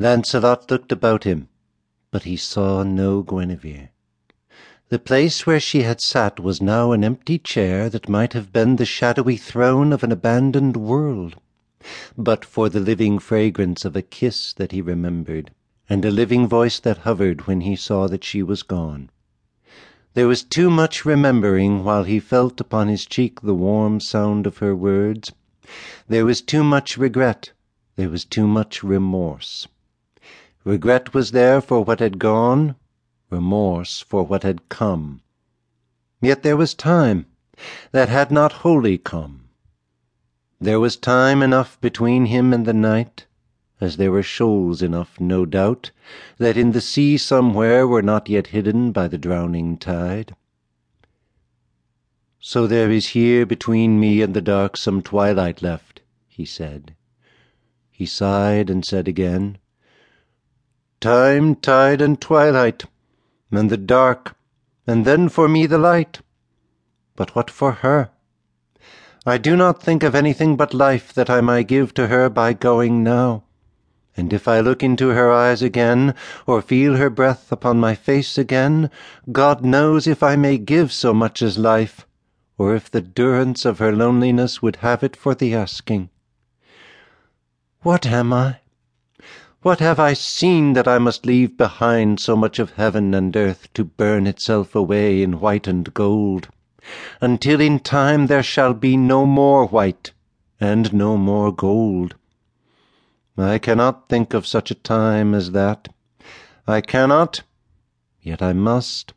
Lancelot looked about him, but he saw no Guinevere. The place where she had sat was now an empty chair that might have been the shadowy throne of an abandoned world, but for the living fragrance of a kiss that he remembered, and a living voice that hovered when he saw that she was gone. There was too much remembering while he felt upon his cheek the warm sound of her words. There was too much regret, there was too much remorse. Regret was there for what had gone, remorse for what had come. Yet there was time that had not wholly come. There was time enough between him and the night, as there were shoals enough, no doubt, that in the sea somewhere were not yet hidden by the drowning tide. So there is here between me and the dark some twilight left, he said. He sighed and said again, Time, tide, and twilight, and the dark, and then for me the light. But what for her? I do not think of anything but life that I may give to her by going now. And if I look into her eyes again, or feel her breath upon my face again, God knows if I may give so much as life, or if the durance of her loneliness would have it for the asking. What am I? What have I seen that I must leave behind so much of heaven and earth to burn itself away in white and gold, until in time there shall be no more white and no more gold? I cannot think of such a time as that. I cannot, yet I must,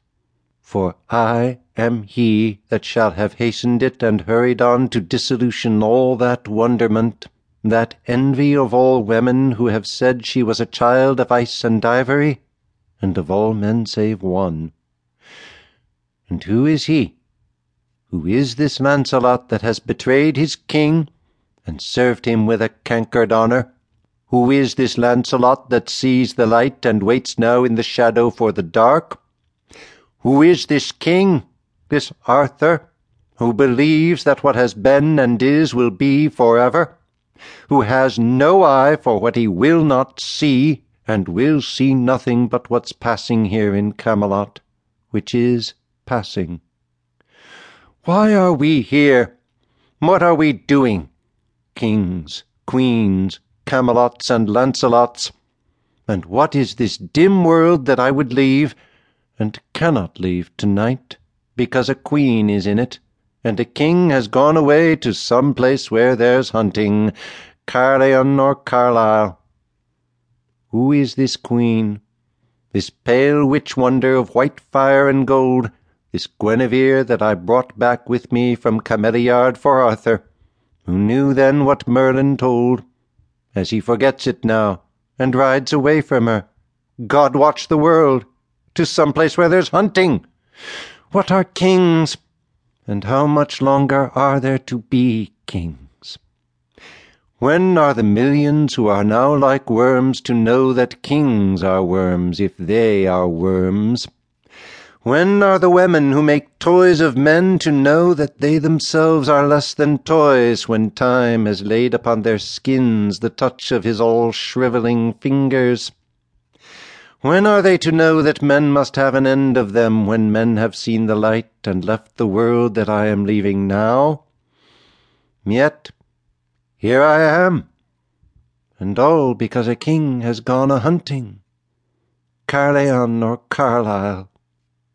for I am he that shall have hastened it and hurried on to dissolution all that wonderment that envy of all women who have said she was a child of ice and ivory, and of all men save one. And who is he? Who is this Lancelot that has betrayed his king, and served him with a cankered honour? Who is this Lancelot that sees the light and waits now in the shadow for the dark? Who is this king, this Arthur, who believes that what has been and is will be for ever? Who has no eye for what he will not see, and will see nothing but what's passing here in Camelot, which is passing. Why are we here? What are we doing? Kings, queens, Camelots, and Lancelots. And what is this dim world that I would leave, and cannot leave tonight, because a queen is in it? And a king has gone away to some place where there's hunting, Caerleon or Carlisle. Who is this queen, this pale witch wonder of white fire and gold, this Guinevere that I brought back with me from Cameliard for Arthur, who knew then what Merlin told, as he forgets it now, and rides away from her, God watch the world, to some place where there's hunting? What are kings? And how much longer are there to be kings? When are the millions who are now like worms to know that kings are worms if they are worms? When are the women who make toys of men to know that they themselves are less than toys when time has laid upon their skins the touch of his all shrivelling fingers? When are they to know that men must have an end of them when men have seen the light and left the world that I am leaving now? Yet here I am, and all because a king has gone a hunting. Caerleon or Carlisle,